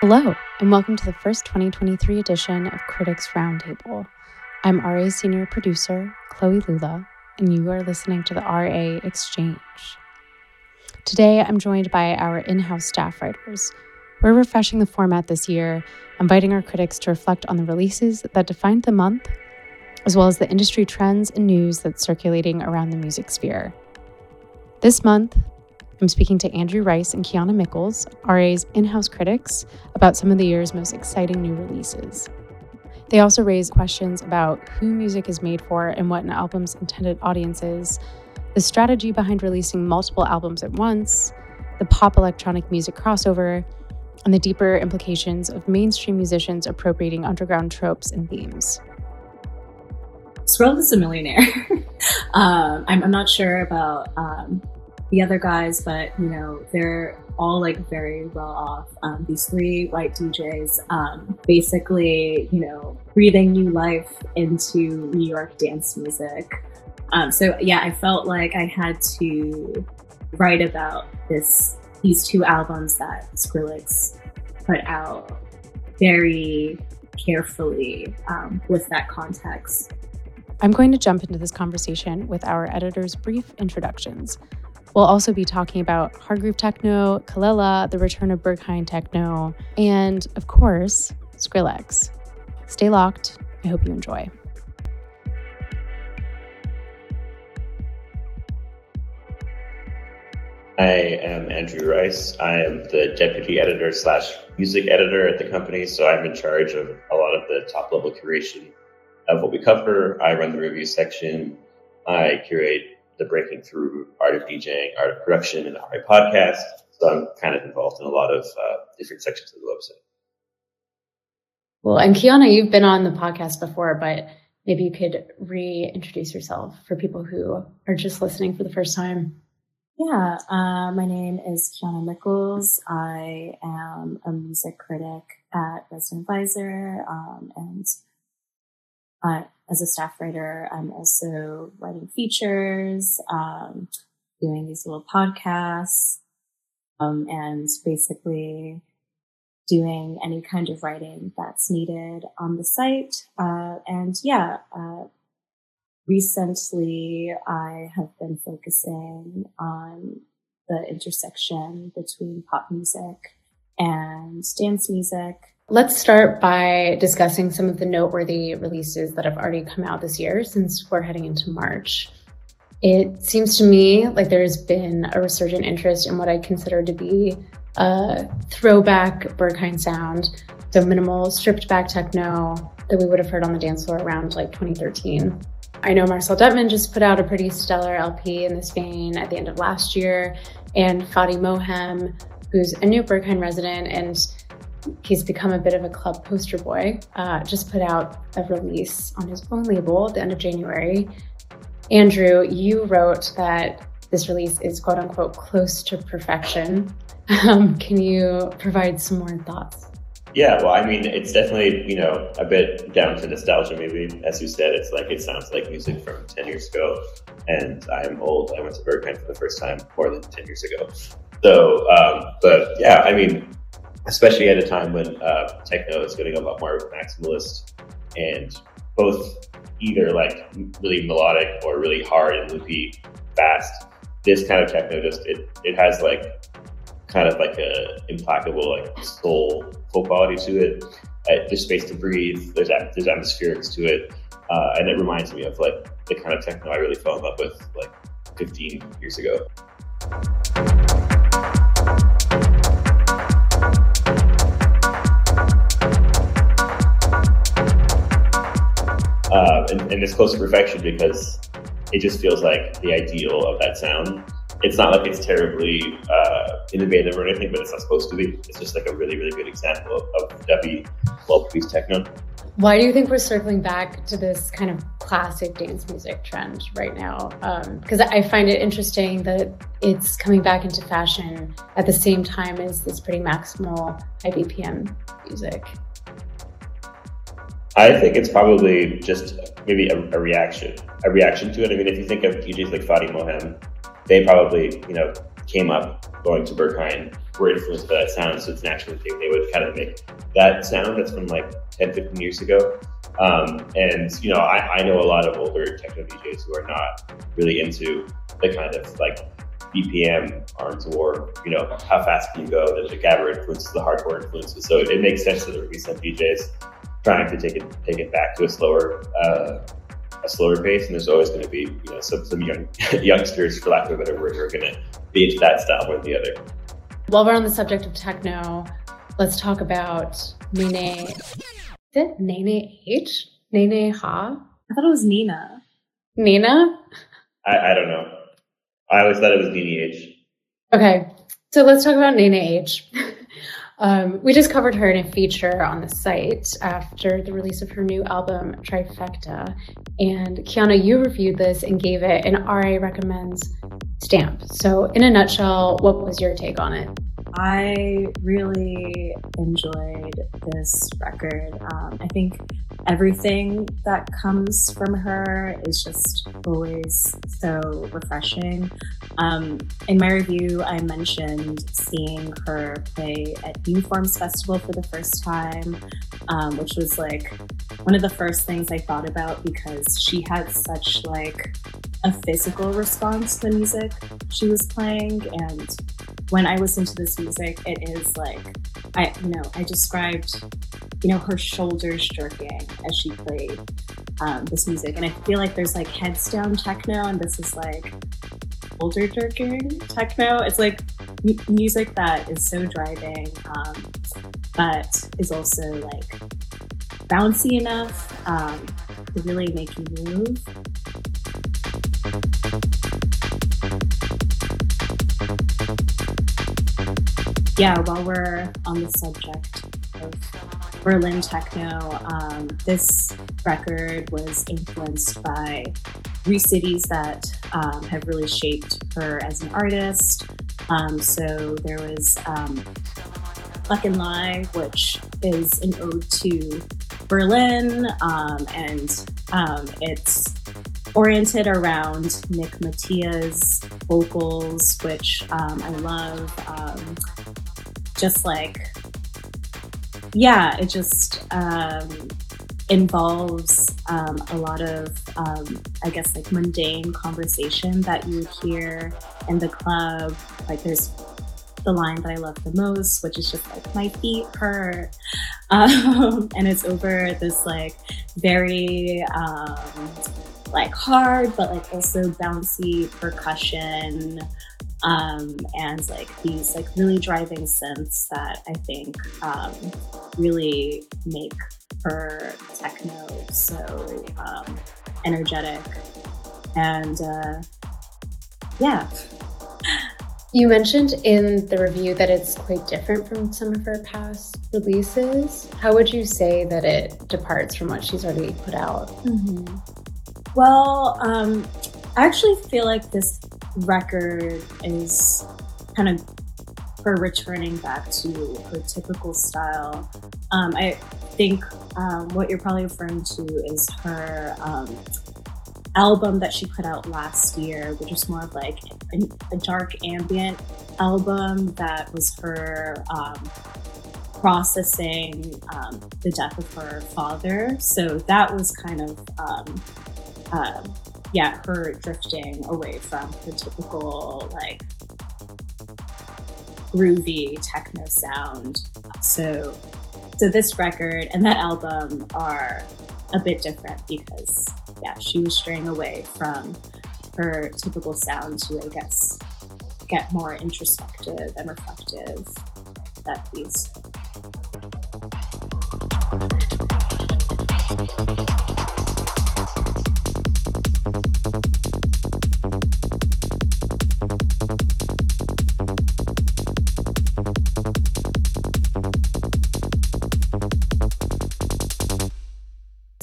Hello, and welcome to the first 2023 edition of Critics Roundtable. I'm RA senior producer Chloe Lula, and you are listening to the RA Exchange. Today, I'm joined by our in house staff writers. We're refreshing the format this year, inviting our critics to reflect on the releases that defined the month, as well as the industry trends and news that's circulating around the music sphere. This month, I'm speaking to Andrew Rice and Kiana Mickles, RA's in house critics, about some of the year's most exciting new releases. They also raise questions about who music is made for and what an album's intended audience is, the strategy behind releasing multiple albums at once, the pop electronic music crossover, and the deeper implications of mainstream musicians appropriating underground tropes and themes. Skrill is a millionaire. um, I'm, I'm, not sure about um, the other guys, but you know, they're all like very well off. Um, these three white DJs, um, basically, you know, breathing new life into New York dance music. Um, so yeah, I felt like I had to write about this these two albums that Skrillex put out very carefully um, with that context. I'm going to jump into this conversation with our editor's brief introductions. We'll also be talking about hard groove techno, Kelela, the return of Berghain techno, and of course, Skrillex. Stay locked. I hope you enjoy. I am Andrew Rice. I am the deputy editor slash music editor at the company, so I'm in charge of a lot of the top level curation of what we cover. I run the review section. I curate the breaking through art of DJing, art of production, and art podcast. So I'm kind of involved in a lot of uh, different sections of the website. Well, and Kiana, you've been on the podcast before, but maybe you could reintroduce yourself for people who are just listening for the first time. Yeah, uh, my name is Kiana Mickles. I am a music critic at Resident Advisor, um, and uh, as a staff writer, I'm also writing features, um, doing these little podcasts, um, and basically doing any kind of writing that's needed on the site. Uh, and yeah, uh, recently I have been focusing on the intersection between pop music and dance music Let's start by discussing some of the noteworthy releases that have already come out this year since we're heading into March. It seems to me like there's been a resurgent interest in what I consider to be a throwback Berghain sound, so minimal, stripped back techno that we would have heard on the dance floor around like 2013. I know Marcel Dettmann just put out a pretty stellar LP in this vein at the end of last year, and Fadi Mohem, who's a new Berghain resident and he's become a bit of a club poster boy. Uh, just put out a release on his own label at the end of January. Andrew, you wrote that this release is quote unquote close to perfection. Um, can you provide some more thoughts? Yeah, well, I mean, it's definitely, you know, a bit down to nostalgia, maybe. As you said, it's like it sounds like music from 10 years ago. And I'm old. I went to Berghain for the first time more than 10 years ago. So, um, but yeah, I mean, especially at a time when uh, techno is getting a lot more maximalist and both either like really melodic or really hard and loopy fast. This kind of techno just it it has like kind of like a implacable like soul full quality to it. Uh, there's space to breathe. There's there's atmospherics to it, uh, and it reminds me of like the kind of techno I really fell in love with like 15 years ago. Uh, and, and it's close to perfection because it just feels like the ideal of that sound. It's not like it's terribly uh, innovative or anything, but it's not supposed to be. It's just like a really, really good example of, dubby, well produced techno. Why do you think we're circling back to this kind of classic dance music trend right now? Because um, I find it interesting that it's coming back into fashion at the same time as this pretty maximal high BPM music. I think it's probably just maybe a, a, reaction, a reaction to it. I mean, if you think of DJs like Fadi Mohem, they probably, you know, came up going to Berghain were influenced by that sound. So it's naturally they, they would kind of make that sound that's from like 10, 15 years ago. Um, and, you know, I, I know a lot of older techno DJs who are not really into the kind of like BPM arms war, you know, how fast can you go? The, the Gabber influences, the hardcore influences. So it, it, makes sense that there would be some DJs trying to take it take it back to a slower uh, a slower pace, and there's always going to be you know some some young youngsters, for lack of a better word, who are going to be into that style more than the other. While we're on the subject of techno, let's talk about Nene. Is it Nene H? Nene Ha? I thought it was Nina. Nina? I, I don't know. I always thought it was Nene H. Okay, so let's talk about Nene H. Um, we just covered her in a feature on the site after the release of her new album, Trifecta. And Kiana, you reviewed this and gave it an RA recommends stamp. So, in a nutshell, what was your take on it? I really enjoyed this record. Um, I think everything that comes from her is just always so refreshing. Um, in my review, I mentioned seeing her play at Uniforms Festival for the first time, um, which was like one of the first things I thought about because she had such like a physical response to the music she was playing and when I listen to this music, it is like I you know I described you know her shoulders jerking as she played um, this music, and I feel like there's like heads down techno, and this is like shoulder jerking techno. It's like m- music that is so driving, um, but is also like bouncy enough um, to really make you move. Yeah, while we're on the subject of Berlin techno, um, this record was influenced by three cities that um, have really shaped her as an artist. Um, so there was um, Luck and Lie, which is an ode to Berlin, um, and um, it's oriented around Nick Matia's vocals, which um, I love. Just like, yeah, it just um, involves um, a lot of, um, I guess, like mundane conversation that you hear in the club. Like, there's the line that I love the most, which is just like, my feet hurt. Um, and it's over this like very, um, like hard, but like also bouncy percussion um, and like these like really driving synths that I think um, really make her techno so um, energetic and uh, yeah. You mentioned in the review that it's quite different from some of her past releases. How would you say that it departs from what she's already put out? Mm-hmm. Well, um, I actually feel like this record is kind of her returning back to her typical style. Um, I think um, what you're probably referring to is her um, album that she put out last year, which is more of like a, a dark ambient album that was her um, processing um, the death of her father. So that was kind of uh, yeah, her drifting away from the typical like groovy techno sound. So so this record and that album are a bit different because yeah, she was straying away from her typical sound to I guess get more introspective and reflective that these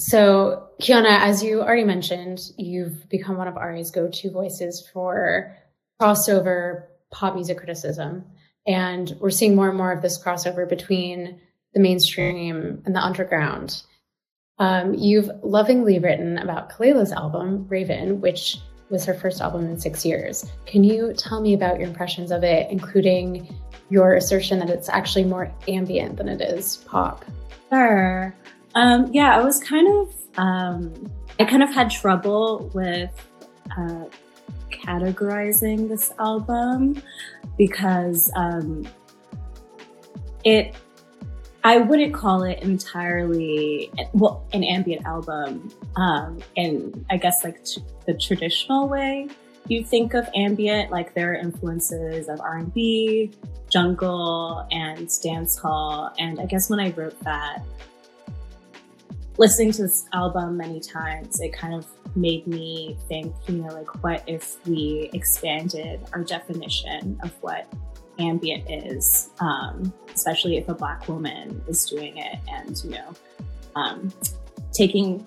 So, Kiana, as you already mentioned, you've become one of RA's go to voices for crossover pop music criticism. And we're seeing more and more of this crossover between the mainstream and the underground. Um, you've lovingly written about Kelela's album, Raven, which was her first album in six years. Can you tell me about your impressions of it, including your assertion that it's actually more ambient than it is pop? Sure. Um, yeah, I was kind of, um, I kind of had trouble with uh, categorizing this album because um, it I wouldn't call it entirely well an ambient album um, in I guess like t- the traditional way you think of ambient like there are influences of R&B, jungle, and dance hall. And I guess when I wrote that, listening to this album many times, it kind of made me think, you know, like what if we expanded our definition of what ambient is, um, especially if a black woman is doing it and, you know, um, taking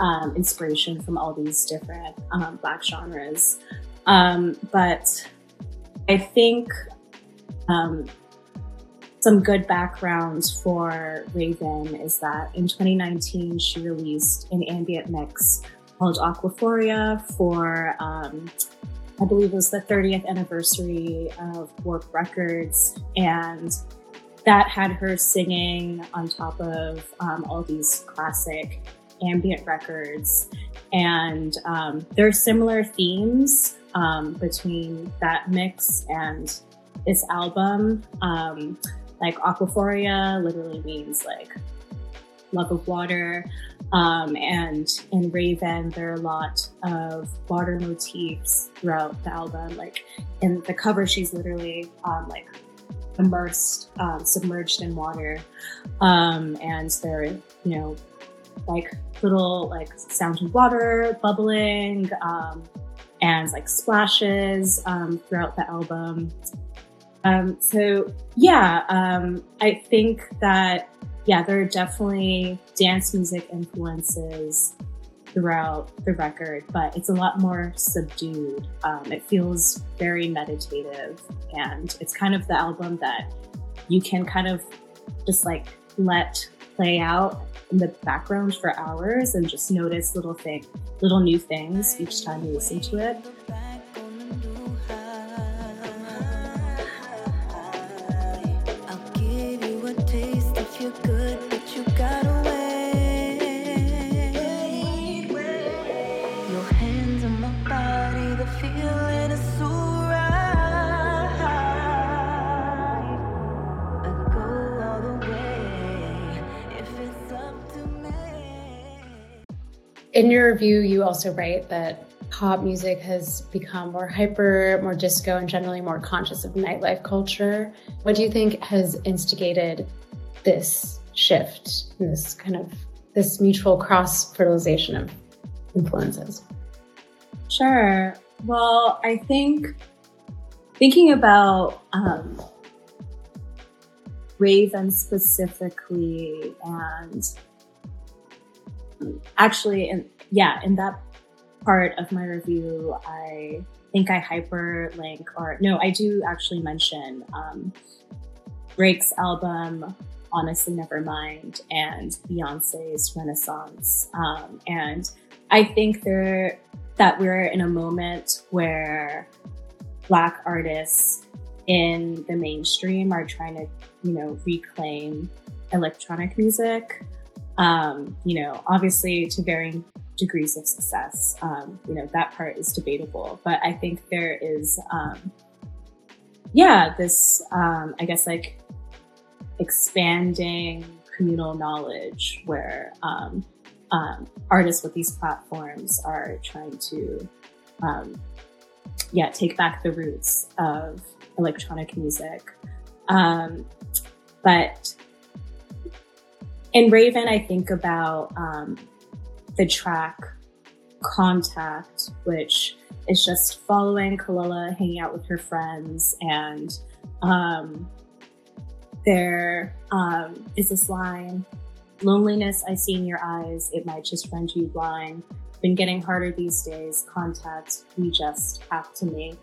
um, inspiration from all these different um, black genres. Um, but I think um, some good background for Raven is that in 2019 she released an ambient mix called Aquaphoria for um, I believe it was the 30th anniversary of Warp Records, and that had her singing on top of um, all these classic ambient records. And um, there are similar themes um, between that mix and this album. Um, like aquaphoria literally means like love of water. Um, and in Raven, there are a lot of water motifs throughout the album. Like in the cover, she's literally um, like immersed, um, submerged in water. Um, and there, are, you know, like little like sounds of water bubbling um, and like splashes um, throughout the album. Um, so yeah, um, I think that yeah, there are definitely dance music influences throughout the record, but it's a lot more subdued. Um, it feels very meditative, and it's kind of the album that you can kind of just like let play out in the background for hours and just notice little thing, little new things each time you listen to it. In your review, you also write that pop music has become more hyper, more disco, and generally more conscious of nightlife culture. What do you think has instigated this shift, this kind of this mutual cross fertilization of influences? Sure. Well, I think thinking about um, Raven specifically and actually, and yeah, in that part of my review, I think I hyperlink, or no, I do actually mention um, Drake's album Honestly Nevermind and Beyonce's Renaissance. Um, and I think there that we're in a moment where Black artists in the mainstream are trying to, you know, reclaim electronic music um, you know, obviously to varying degrees of success. Um, you know, that part is debatable, but I think there is, um, yeah, this, um, I guess, like expanding communal knowledge where um, um, artists with these platforms are trying to, um, yeah, take back the roots of electronic music. Um, but in Raven, I think about um, the track Contact, which is just following Kelela hanging out with her friends. And um, there um, is this line Loneliness I see in your eyes, it might just rend you blind. Been getting harder these days, contact we just have to make.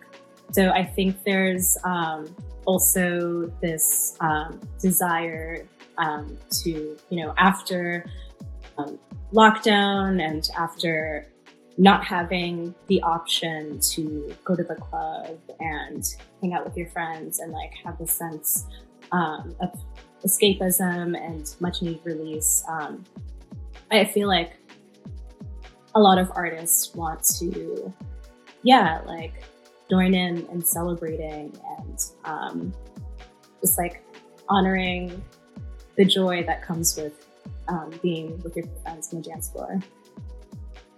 So I think there's um, also this um, desire um, to, you know, after um, lockdown and after not having the option to go to the club and hang out with your friends and like have a sense um, of escapism and much needed release. Um, I feel like a lot of artists want to, yeah, like join in and celebrating and um, just like honoring the joy that comes with um, being with your friends on the dance floor.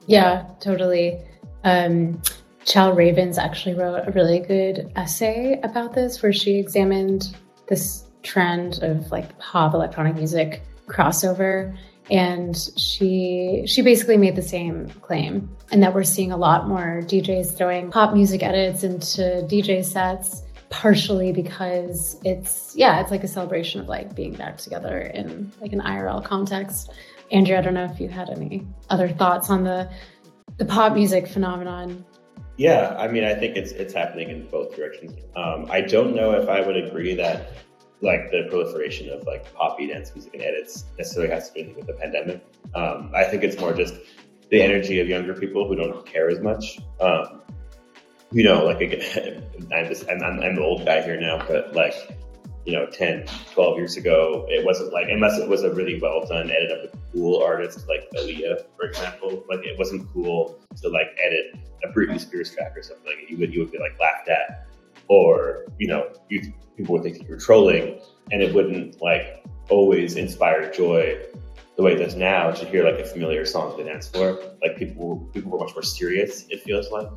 Yeah, totally. Um, Chal Ravens actually wrote a really good essay about this where she examined this trend of like pop electronic music crossover and she she basically made the same claim and that we're seeing a lot more DJs throwing pop music edits into DJ sets partially because it's yeah it's like a celebration of like being back together in like an IRL context Andrew I don't know if you had any other thoughts on the the pop music phenomenon yeah I mean I think it's it's happening in both directions um, I don't know if I would agree that like the proliferation of like poppy dance music and edits necessarily has to do with the pandemic. Um, I think it's more just the energy of younger people who don't care as much. Um, you know, like again, I'm just I'm, I'm, the old guy here now, but like you know 10 12 years ago it wasn't like unless it was a really well done edit of a cool artist like Aaliyah for example like it wasn't cool to like edit a Britney Spears track or something you would you would be like laughed at or you know you people would think you were trolling, and it wouldn't like always inspire joy the way it does now to hear like a familiar song to dance floor. Like people people were much more serious. It feels like,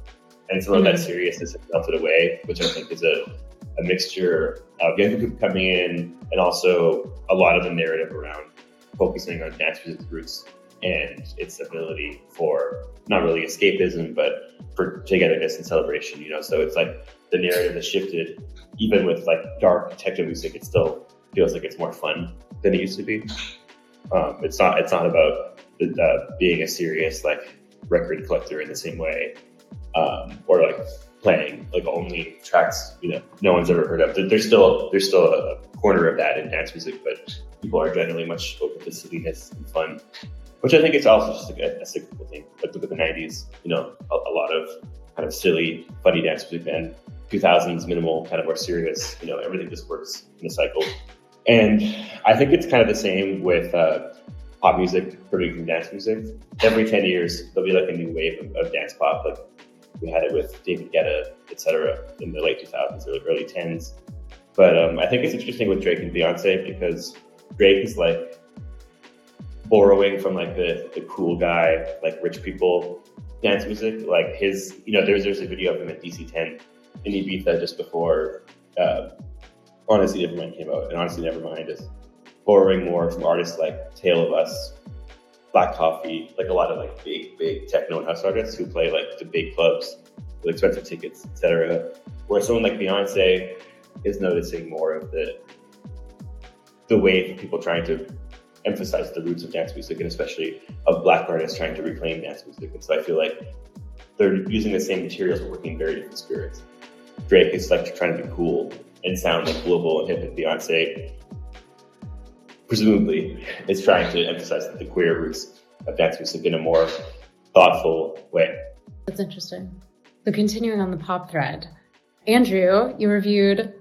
and some of that mm-hmm. seriousness has melted away, which I think is a a mixture of younger people coming in and also a lot of the narrative around focusing on dance music's roots and its ability for not really escapism, but for togetherness and celebration, you know. So it's like the narrative has shifted, even with like dark techno music, it still feels like it's more fun than it used to be. Um, it's not it's not about uh, being a serious like record collector in the same way, um, or like playing like only tracks you know no one's ever heard of. There's still there's still a corner of that in dance music, but people are generally much open to silliness and fun which I think is also just a, a cyclical thing. Like look at the '90s, you know, a, a, lot of kind of silly, funny dance music, and 2000s minimal, kind of more serious. You know, everything just works in a cycle. And I think it's kind of the same with uh, pop music producing dance music. Every 10 years, there'll be like a new wave of, of dance pop. Like we had it with David Guetta, etc., in the late 2000s or early 10s. But um, I think it's interesting with Drake and Beyonce because Drake is like borrowing from like the, the cool guy, like rich people dance music. Like his, you know, there's there's a video of him at DC 10 in Ibiza just before uh, Honestly Nevermind came out, and Honestly Nevermind is borrowing more from artists like Tale of Us, Black Coffee, like a lot of like big, big techno and house artists who play like the big clubs with expensive tickets, etc. Where someone like Beyonce is noticing more of the the of people trying to emphasize the roots of dance music and especially of black artists trying to reclaim dance music. And so I feel like they're using the same materials but working very different spirits. Drake is like trying to be cool and sound like global and hip and Beyonce presumably is trying to emphasize that the queer roots of dance music in a more thoughtful way. That's interesting. So continuing on the pop thread, Andrew, you reviewed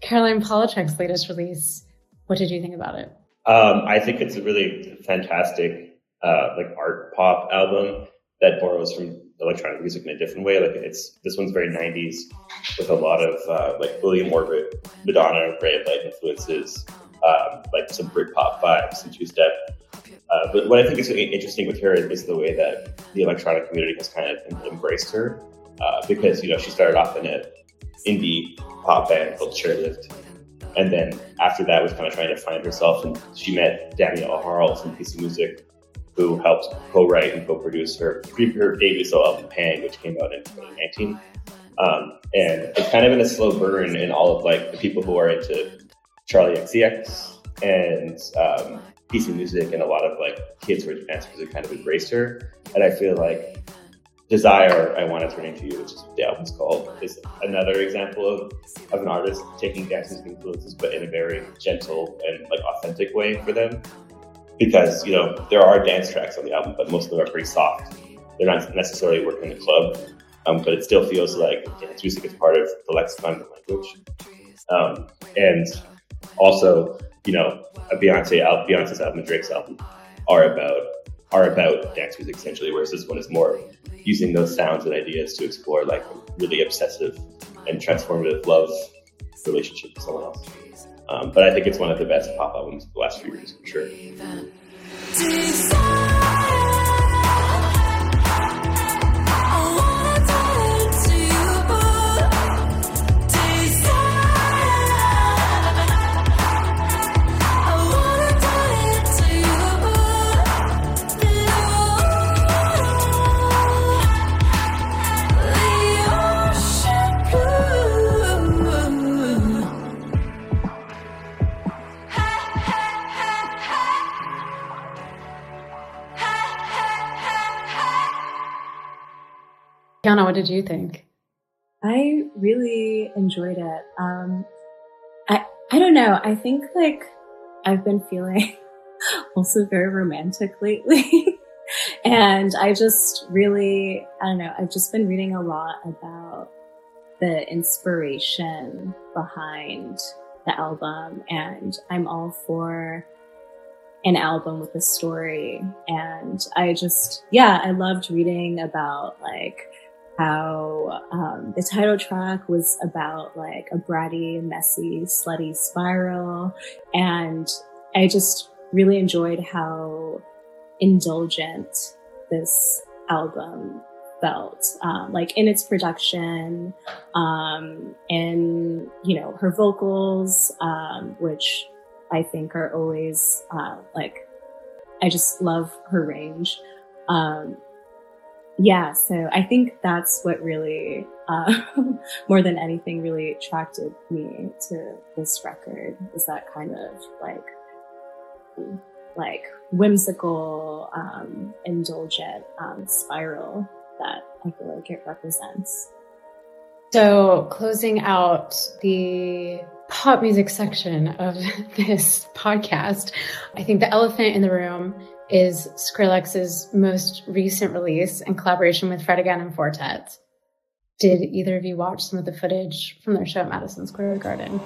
Caroline Polachek's latest release. What did you think about it? Um, I think it's a really fantastic uh, like art pop album that borrows from electronic music in a different way. Like it's this one's very '90s with a lot of uh, like William Orbit, Madonna, Ray of Light influences, um, like some Britpop vibes and two step. Uh, but what I think is interesting with her is the way that the electronic community has kind of embraced her, uh, because you know she started off in an indie pop band called Chairlift, and then after that was kind of trying to find herself, and she met Danny L Harle from PC Music, who helped co-write and co-produce her, her debut solo album Pang, which came out in 2019. Um, and it's kind of in a slow burn in all of like the people who are into Charli XCX and um, PC music and a lot of like kids who are dance music kind of embraced her. And I feel like Desire, I Want to Turn Into You, which is what the album's called, is another example of, of an artist taking dance music influences, but in a very gentle and like authentic way for them because you know there are dance tracks on the album, but most of them are pretty soft they're not necessarily working in the club, um, but it still feels like dance music is part of the lexicon of the language. Um, and also, you know, a Beyonce album, Beyonce's album Drake's album are about are about dance music essentially, whereas this one is more using those sounds and ideas to explore like really obsessive and transformative love relationship with someone else. Um, but I think it's one of the best pop albums of the last few years for sure. What did you think? I really enjoyed it. Um, I I don't know. I think like I've been feeling also very romantic lately. and I just really, I don't know, I've just been reading a lot about the inspiration behind the album and I'm all for an album with a story. And I just, yeah, I loved reading about like how um, the title track was about like a bratty, messy, slutty spiral. And I just really enjoyed how indulgent this album felt um, like in its production um, and you know her vocals um, which i think are always uh, like i just love her range um, yeah, so I think that's what really, uh, more than anything, really attracted me to this record is that kind of like, like whimsical, um, indulgent um, spiral that I feel like it represents. So, closing out the pop music section of this podcast, I think the elephant in the room is Skrillex's most recent release in collaboration with Fred again and Four Tet. Did either of you watch some of the footage from their show at Madison Square Garden?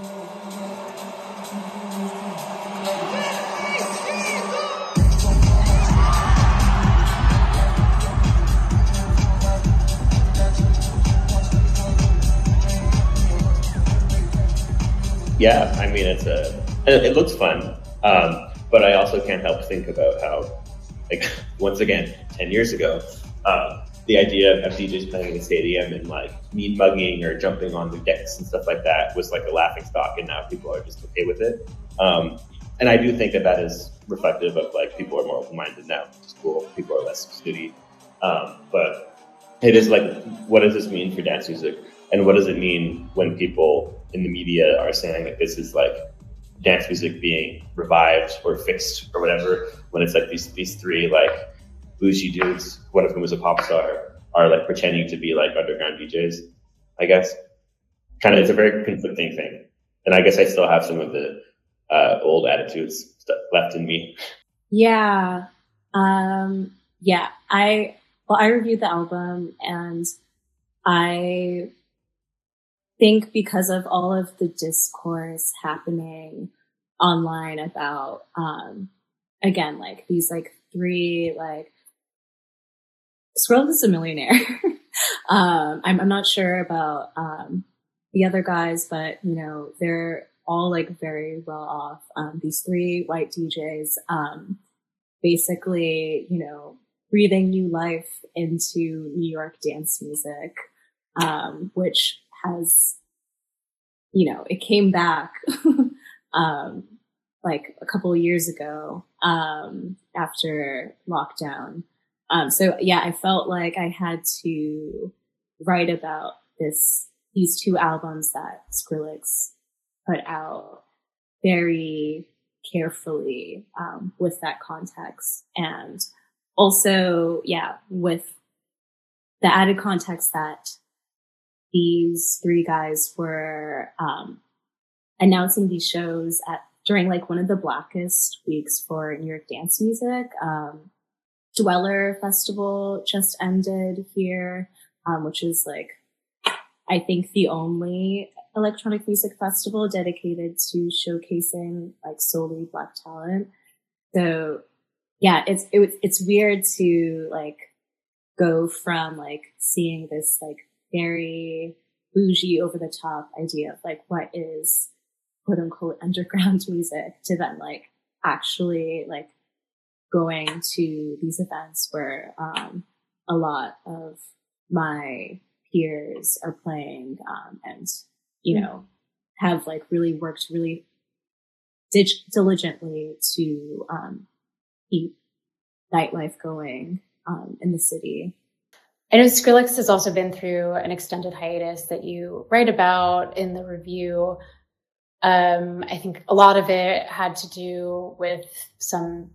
Yeah, I mean it's a it looks fun. Um, but I also can't help think about how, like, once again, 10 years ago, uh, the idea of DJs playing in a stadium and like mean mugging or jumping on the decks and stuff like that was like a laughing stock, and now people are just okay with it. Um, and I do think that that is reflective of like people are more open minded now. Cool. People are less snooty. Um, but it is like, what does this mean for dance music? And what does it mean when people in the media are saying that this is like dance music being revived or fixed or whatever when it's like these these three like bougie dudes, one of whom is a pop star, are like pretending to be like underground DJs. I guess kind of it's a very conflicting thing, and I guess I still have some of the uh, old attitudes left in me. Yeah, um, yeah. I well, I reviewed the album and I think because of all of the discourse happening online about, um, again, like these like three, like, Skrill is a millionaire. um, I'm, I'm not sure about, um, the other guys, but you know, they're all like very well off. Um, these three white DJs, um, basically, you know, breathing new life into New York dance music, um, which has, you know, it came back, um, like a couple years ago, um, after lockdown. Um, so yeah, I felt like I had to write about this, these two albums that Skrillex put out very carefully, um, with that context and also, yeah, with the added context that these three guys were um, announcing these shows at during like one of the blackest weeks for New York dance music um, Dweller Festival just ended here, um, which is like, I think the only electronic music festival dedicated to showcasing like solely black talent. So yeah, it's, it, it's weird to like go from like seeing this like very bougie over the top idea of like what is quote unquote underground music to then like actually like going to these events where um, a lot of my peers are playing um, and you mm. know have like really worked really dig- diligently to um, keep nightlife going um, in the city. I know Skrillex has also been through an extended hiatus that you write about in the review. Um, I think a lot of it had to do with some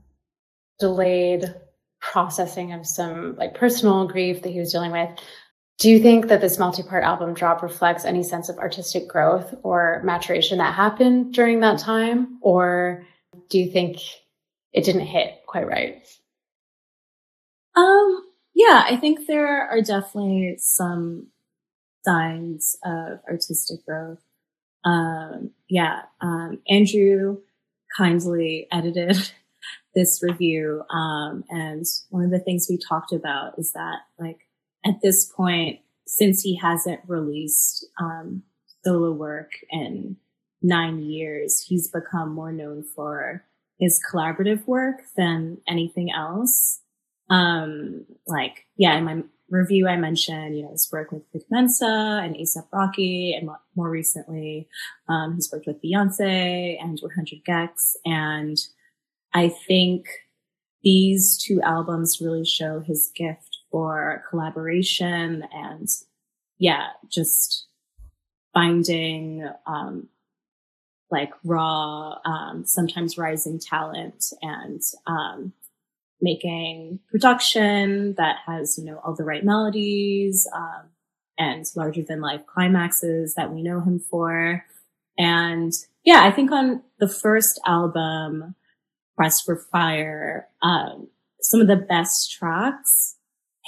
delayed processing of some like personal grief that he was dealing with. Do you think that this multi-part album drop reflects any sense of artistic growth or maturation that happened during that time? Or do you think it didn't hit quite right? Um, yeah, I think there are definitely some signs of artistic growth. Um, yeah, um, Andrew kindly edited this review. Um, and one of the things we talked about is that like at this point, since he hasn't released, um, solo work in nine years, he's become more known for his collaborative work than anything else. Um, like, yeah, in my review, I mentioned, you know, his work with Vic Mensa and ASAP Rocky, and more recently, um, he's worked with Beyonce and 100 gecs. And I think these two albums really show his gift for collaboration and, yeah, just finding, um, like raw, um, sometimes rising talent and, um, making production that has, you know, all the right melodies, um, and larger than life climaxes that we know him for. And yeah, I think on the first album, Quest for Fire, um, some of the best tracks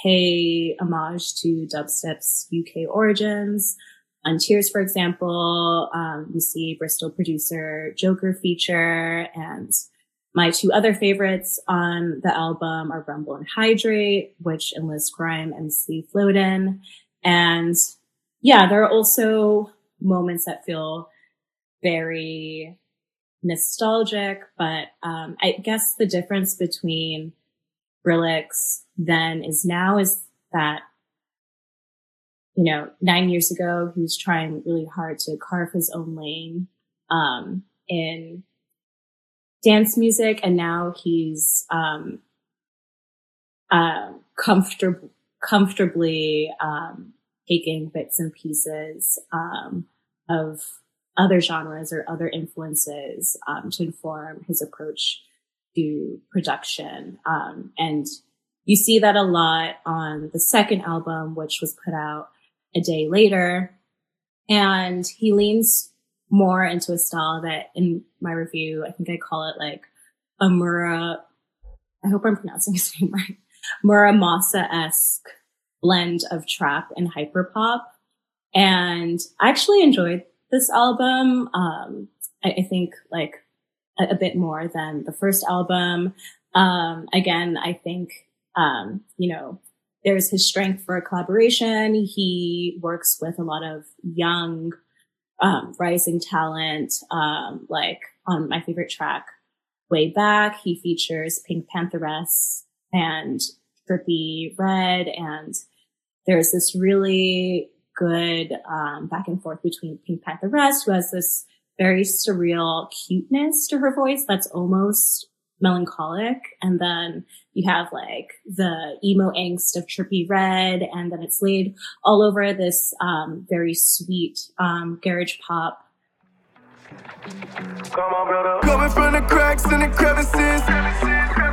pay homage to dubstep's UK origins. On Tears, for example, um, we see Bristol producer Joker feature and my two other favorites on the album are Rumble and Hydrate, which enlist grime MC Flowdan. And yeah, there are also moments that feel very nostalgic, but um, I guess the difference between Skrillex then is now is that, you know, nine years ago, he was trying really hard to carve his own lane um, in dance music, and now he's um, uh, comfortable, comfortably um, taking bits and pieces um, of other genres or other influences um, to inform his approach to production. Um, and you see that a lot on the second album, which was put out a day later. And he leans more into a style that in my review, I think I call it like a Mura, I hope I'm pronouncing his name right, Mura Masa-esque blend of trap and hyperpop. And I actually enjoyed this album. Um, I, I, think like a, a, bit more than the first album. Um, again, I think, um, you know, there's his strength for a collaboration. He works with a lot of young, um, rising talent. Um, like on my favorite track, way back, he features Pink Pantheress and Trippie Redd. and there's this really good um, back and forth between Pink Pantheress, who has this very surreal cuteness to her voice that's almost melancholic. And then you have like the emo angst of Trippie Redd And then it's laid all over this um, very sweet um, garage pop. On. Coming from the cracks and the crevices. Looking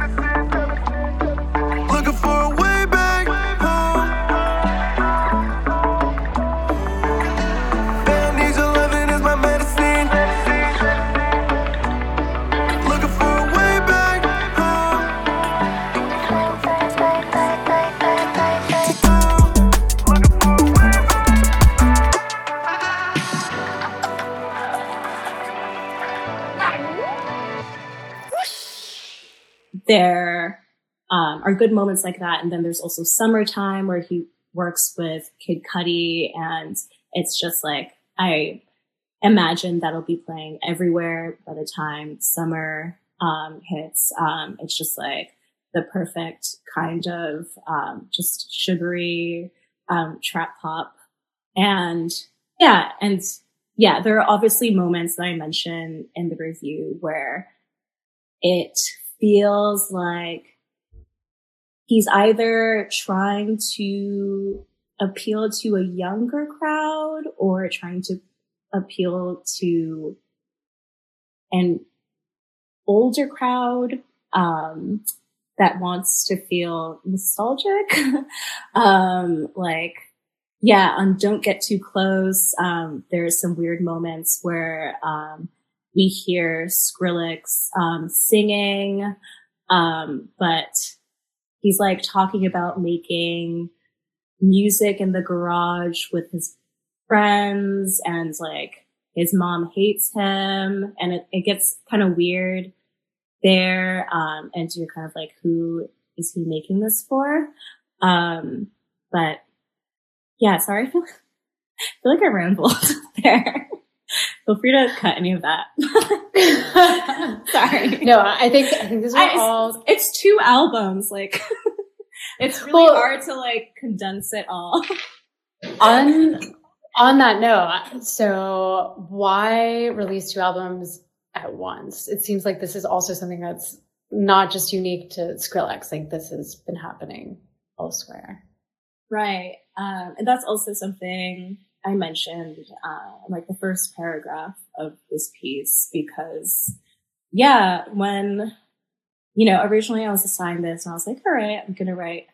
there um, are good moments like that. And then there's also summertime where he works with Kid Cudi and it's just like, I imagine that'll be playing everywhere by the time summer um, hits. Um, it's just like the perfect kind of um, just sugary um, trap pop. And yeah, and yeah, there are obviously moments that I mentioned in the review where it feels like he's either trying to appeal to a younger crowd or trying to appeal to an older crowd um, that wants to feel nostalgic. um, like, yeah, on Don't Get Too Close, um, there's some weird moments where um, we hear Skrillex um, singing, um, but he's like talking about making music in the garage with his friends and like his mom hates him and it, it gets kind of weird there. Um, and you're kind of like, who is he making this for? Um, but yeah, sorry. I feel, I feel like I rambled there. Feel free to cut any of that. sorry. No, I think, I think these are I- all It's two albums. Like, it's really Well- hard to like condense it all. on on that note so why release two albums at once it seems like this is also something that's not just unique to skrillex like this has been happening elsewhere Right. Um, and that's also something I mentioned, uh, like the first paragraph of this piece, because yeah, when, you know, originally I was assigned this and I was like, all right, I'm going to write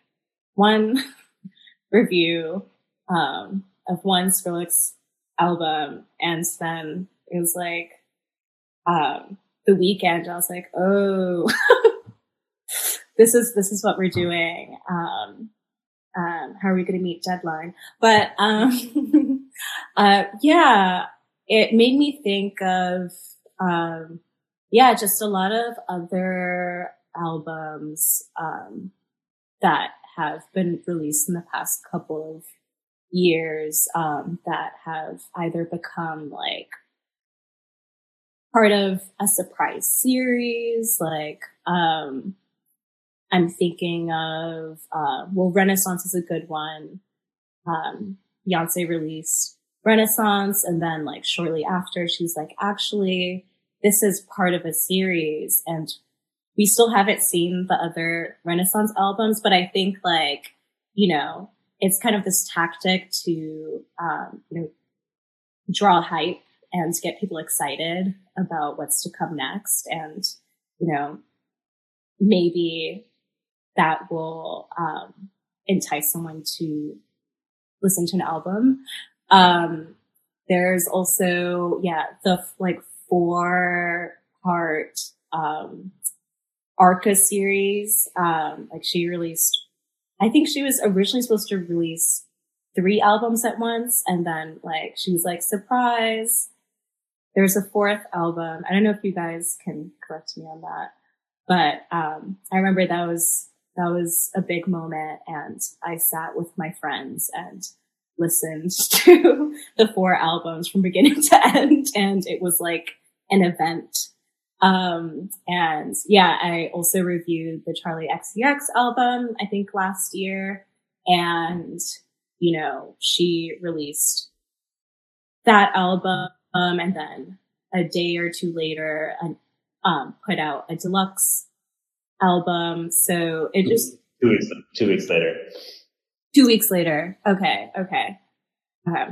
one review, um, of one Skrillex album. And then it was like, um, the weekend, I was like, oh, this is, this is what we're doing. Um, um, how are we going to meet deadline? But, um, uh, yeah, it made me think of, um, yeah, just a lot of other albums, um, that have been released in the past couple of years, um, that have either become like part of a surprise series, like, um, I'm thinking of, uh, well, Renaissance is a good one. Um, Beyonce released Renaissance and then like shortly after she's like, actually, this is part of a series and we still haven't seen the other Renaissance albums, but I think like, you know, it's kind of this tactic to, um, you know, draw hype and get people excited about what's to come next. And, you know, maybe that will um, entice someone to listen to an album. Um, there's also, yeah, the like four part um, Arca series. Um, like she released, I think she was originally supposed to release three albums at once, and then like she was like, surprise. There's a fourth album. I don't know if you guys can correct me on that, but um, I remember that was that was a big moment and I sat with my friends and listened to the four albums from beginning to end and it was like an event. Um, and yeah, I also reviewed the Charli XCX album, I think last year. And, you know, she released that album and then a day or two later, um, put out a deluxe album. So it just Two weeks, two weeks later. two weeks later. Okay. Okay. Okay.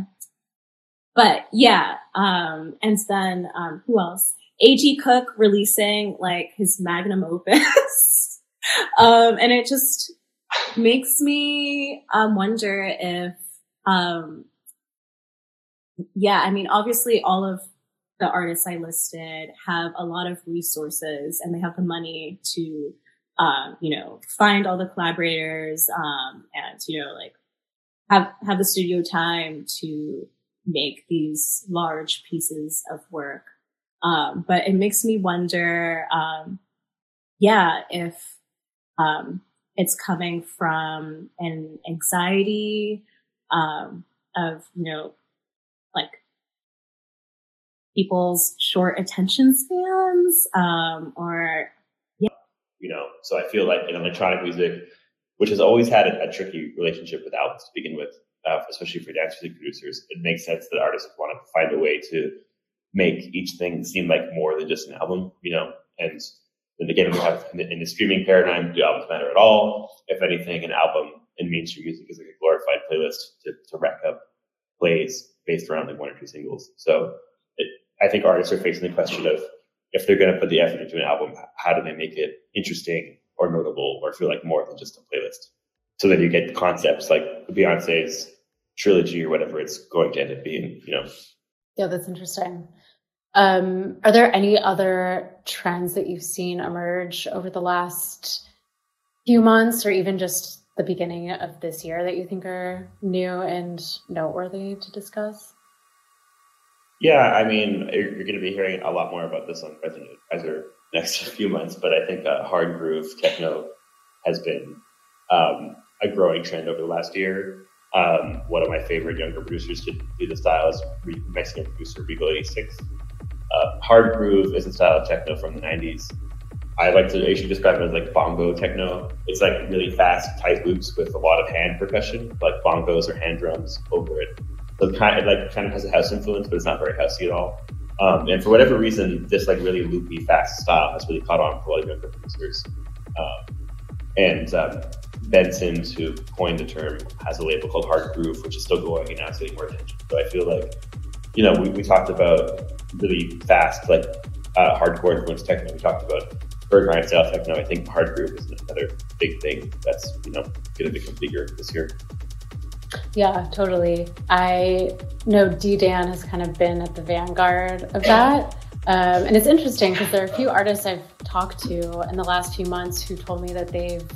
But yeah. Um, and then, um, who else? A.G. Cook releasing like his magnum opus. um, and it just makes me, um, wonder if, um, yeah, I mean, obviously all of the artists I listed have a lot of resources and they have the money to, um, you know, find all the collaborators, um, and, you know, like have, have the studio time to make these large pieces of work. Um, but it makes me wonder, um, yeah, if um, it's coming from an anxiety um, of you know like people's short attention spans um, or yeah. You know so i feel like in electronic music which has always had a, a tricky relationship with albums to begin with uh, especially for dance music producers it makes sense that artists want to find a way to make each thing seem like more than just an album you know? And then again we have in the, in the streaming paradigm do albums matter at all? If anything an album in mainstream music is like a glorified playlist to, to rack up plays based around like one or two singles. So I think artists are facing the question of if they're going to put the effort into an album, how do they make it interesting or notable or feel like more than just a playlist? So then you get concepts like Beyonce's trilogy or whatever it's going to end up being, you know. Yeah, that's interesting. Um, are there any other trends that you've seen emerge over the last few months or even just the beginning of this year that you think are new and noteworthy to discuss? Yeah, I mean, you're, you're going to be hearing a lot more about this on Resident Advisor next few months, but I think uh, hard groove techno has been um, a growing trend over the last year. Um, one of my favorite younger producers to do the style is Mexican producer Regal 86. Uh, hard groove is a style of techno from the 90s. I like to actually describe it as like bongo techno. It's like really fast, tight loops with a lot of hand percussion, like bongos or hand drums over it. So kind of like kind of has a house influence, but it's not very housey at all. Um, and for whatever reason, this like really loopy, fast style has really caught on for a lot of younger producers. Um, and um, Ben Sims, who coined the term, has a label called Hard Groove, which is still going and now it's getting more attention. So I feel like, you know, we, we talked about really fast, like uh, hardcore influence techno. We talked about Berghain style techno. I think Hard Groove is another big thing that's you know going to become bigger this year. Yeah, totally. I know D Dan has kind of been at the vanguard of that. Um, and it's interesting because there are a few artists I've talked to in the last few months who told me that they've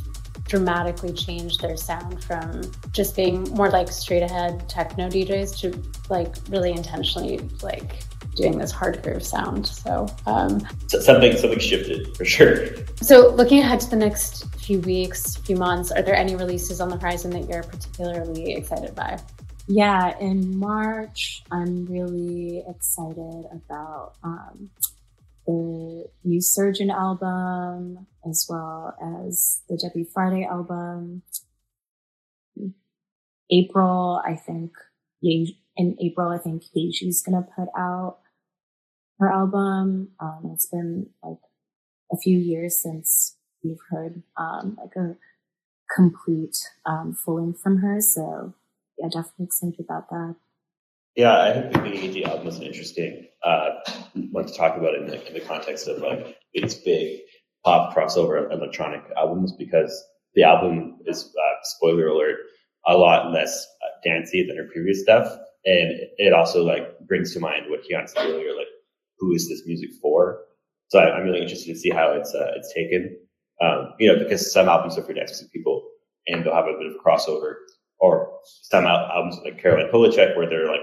dramatically changed their sound from just being more like straight ahead techno DJs to like really intentionally like doing this hard groove sound. So, um, so something something shifted for sure. So looking ahead to the next few weeks, few months, are there any releases on the horizon that you're particularly excited by? Yeah, in March, I'm really excited about um, the new Surgeon album as well as the Debby Friday album. April, I think, in April, I think Yaeji's gonna put out her album. Um, it's been like a few years since we've heard um, like a complete um, full length from her. So yeah, definitely excited about that. Yeah, I think the album an interesting uh, one to talk about in the, in the context of like its big pop crossover electronic albums because the album is uh, spoiler alert a lot less uh, dancey than her previous stuff, and it also like brings to mind what Kian said earlier, like who is this music for? So I, am really interested to see how it's uh, it's taken. Um, you know, because some albums are for dance people, and they'll have a bit of a crossover, or some al- albums like Caroline Polachek where they're like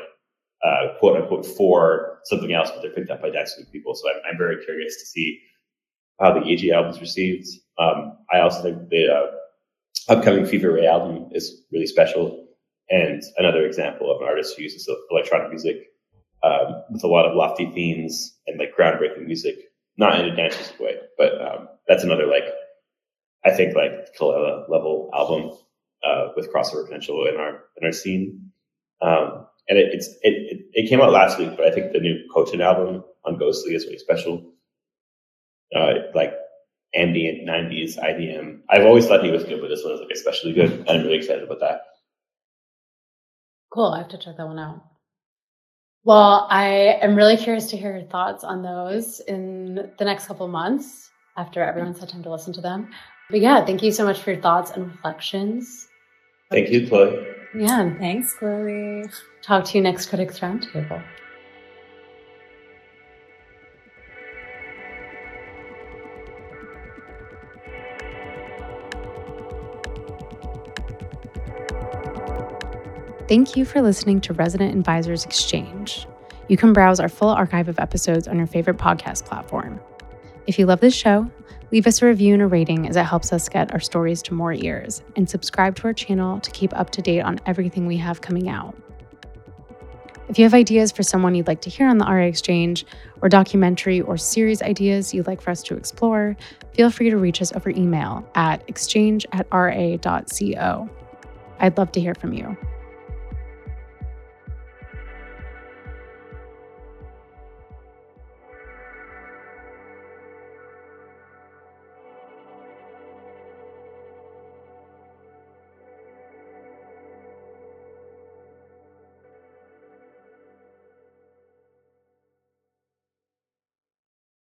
uh, quote unquote for something else, but they're picked up by dance people. So I'm, I'm, very curious to see how the Yaeji album's received. Um, I also think the uh, upcoming Fever Ray album is really special and another example of an artist who uses electronic music um, with a lot of lofty themes and like groundbreaking music, not in a dance way, but um, that's another like I think like Kelela level album uh, with crossover potential in our in our scene. Um, and it, it's it, it, came out last week, but I think the new Khotin album on Ghostly is really special. Uh, like ambient '90s IDM. I've always thought he was good, but this one is like especially good, I'm really excited about that. Cool. I have to check that one out. Well, I am really curious to hear your thoughts on those in the next couple months after everyone's had time to listen to them. But yeah, thank you so much for your thoughts and reflections. Thank you, Chloe. Yeah. Thanks, Chloe. Talk to you next Critics Roundtable. Thank you for listening to Resident Advisors Exchange. You can browse our full archive of episodes on your favorite podcast platform. If you love this show, Leave us a review and a rating as it helps us get our stories to more ears, and subscribe to our channel to keep up to date on everything we have coming out. If you have ideas for someone you'd like to hear on the RA Exchange, or documentary or series ideas you'd like for us to explore, feel free to reach us over email at exchange at ra.co. I'd love to hear from you.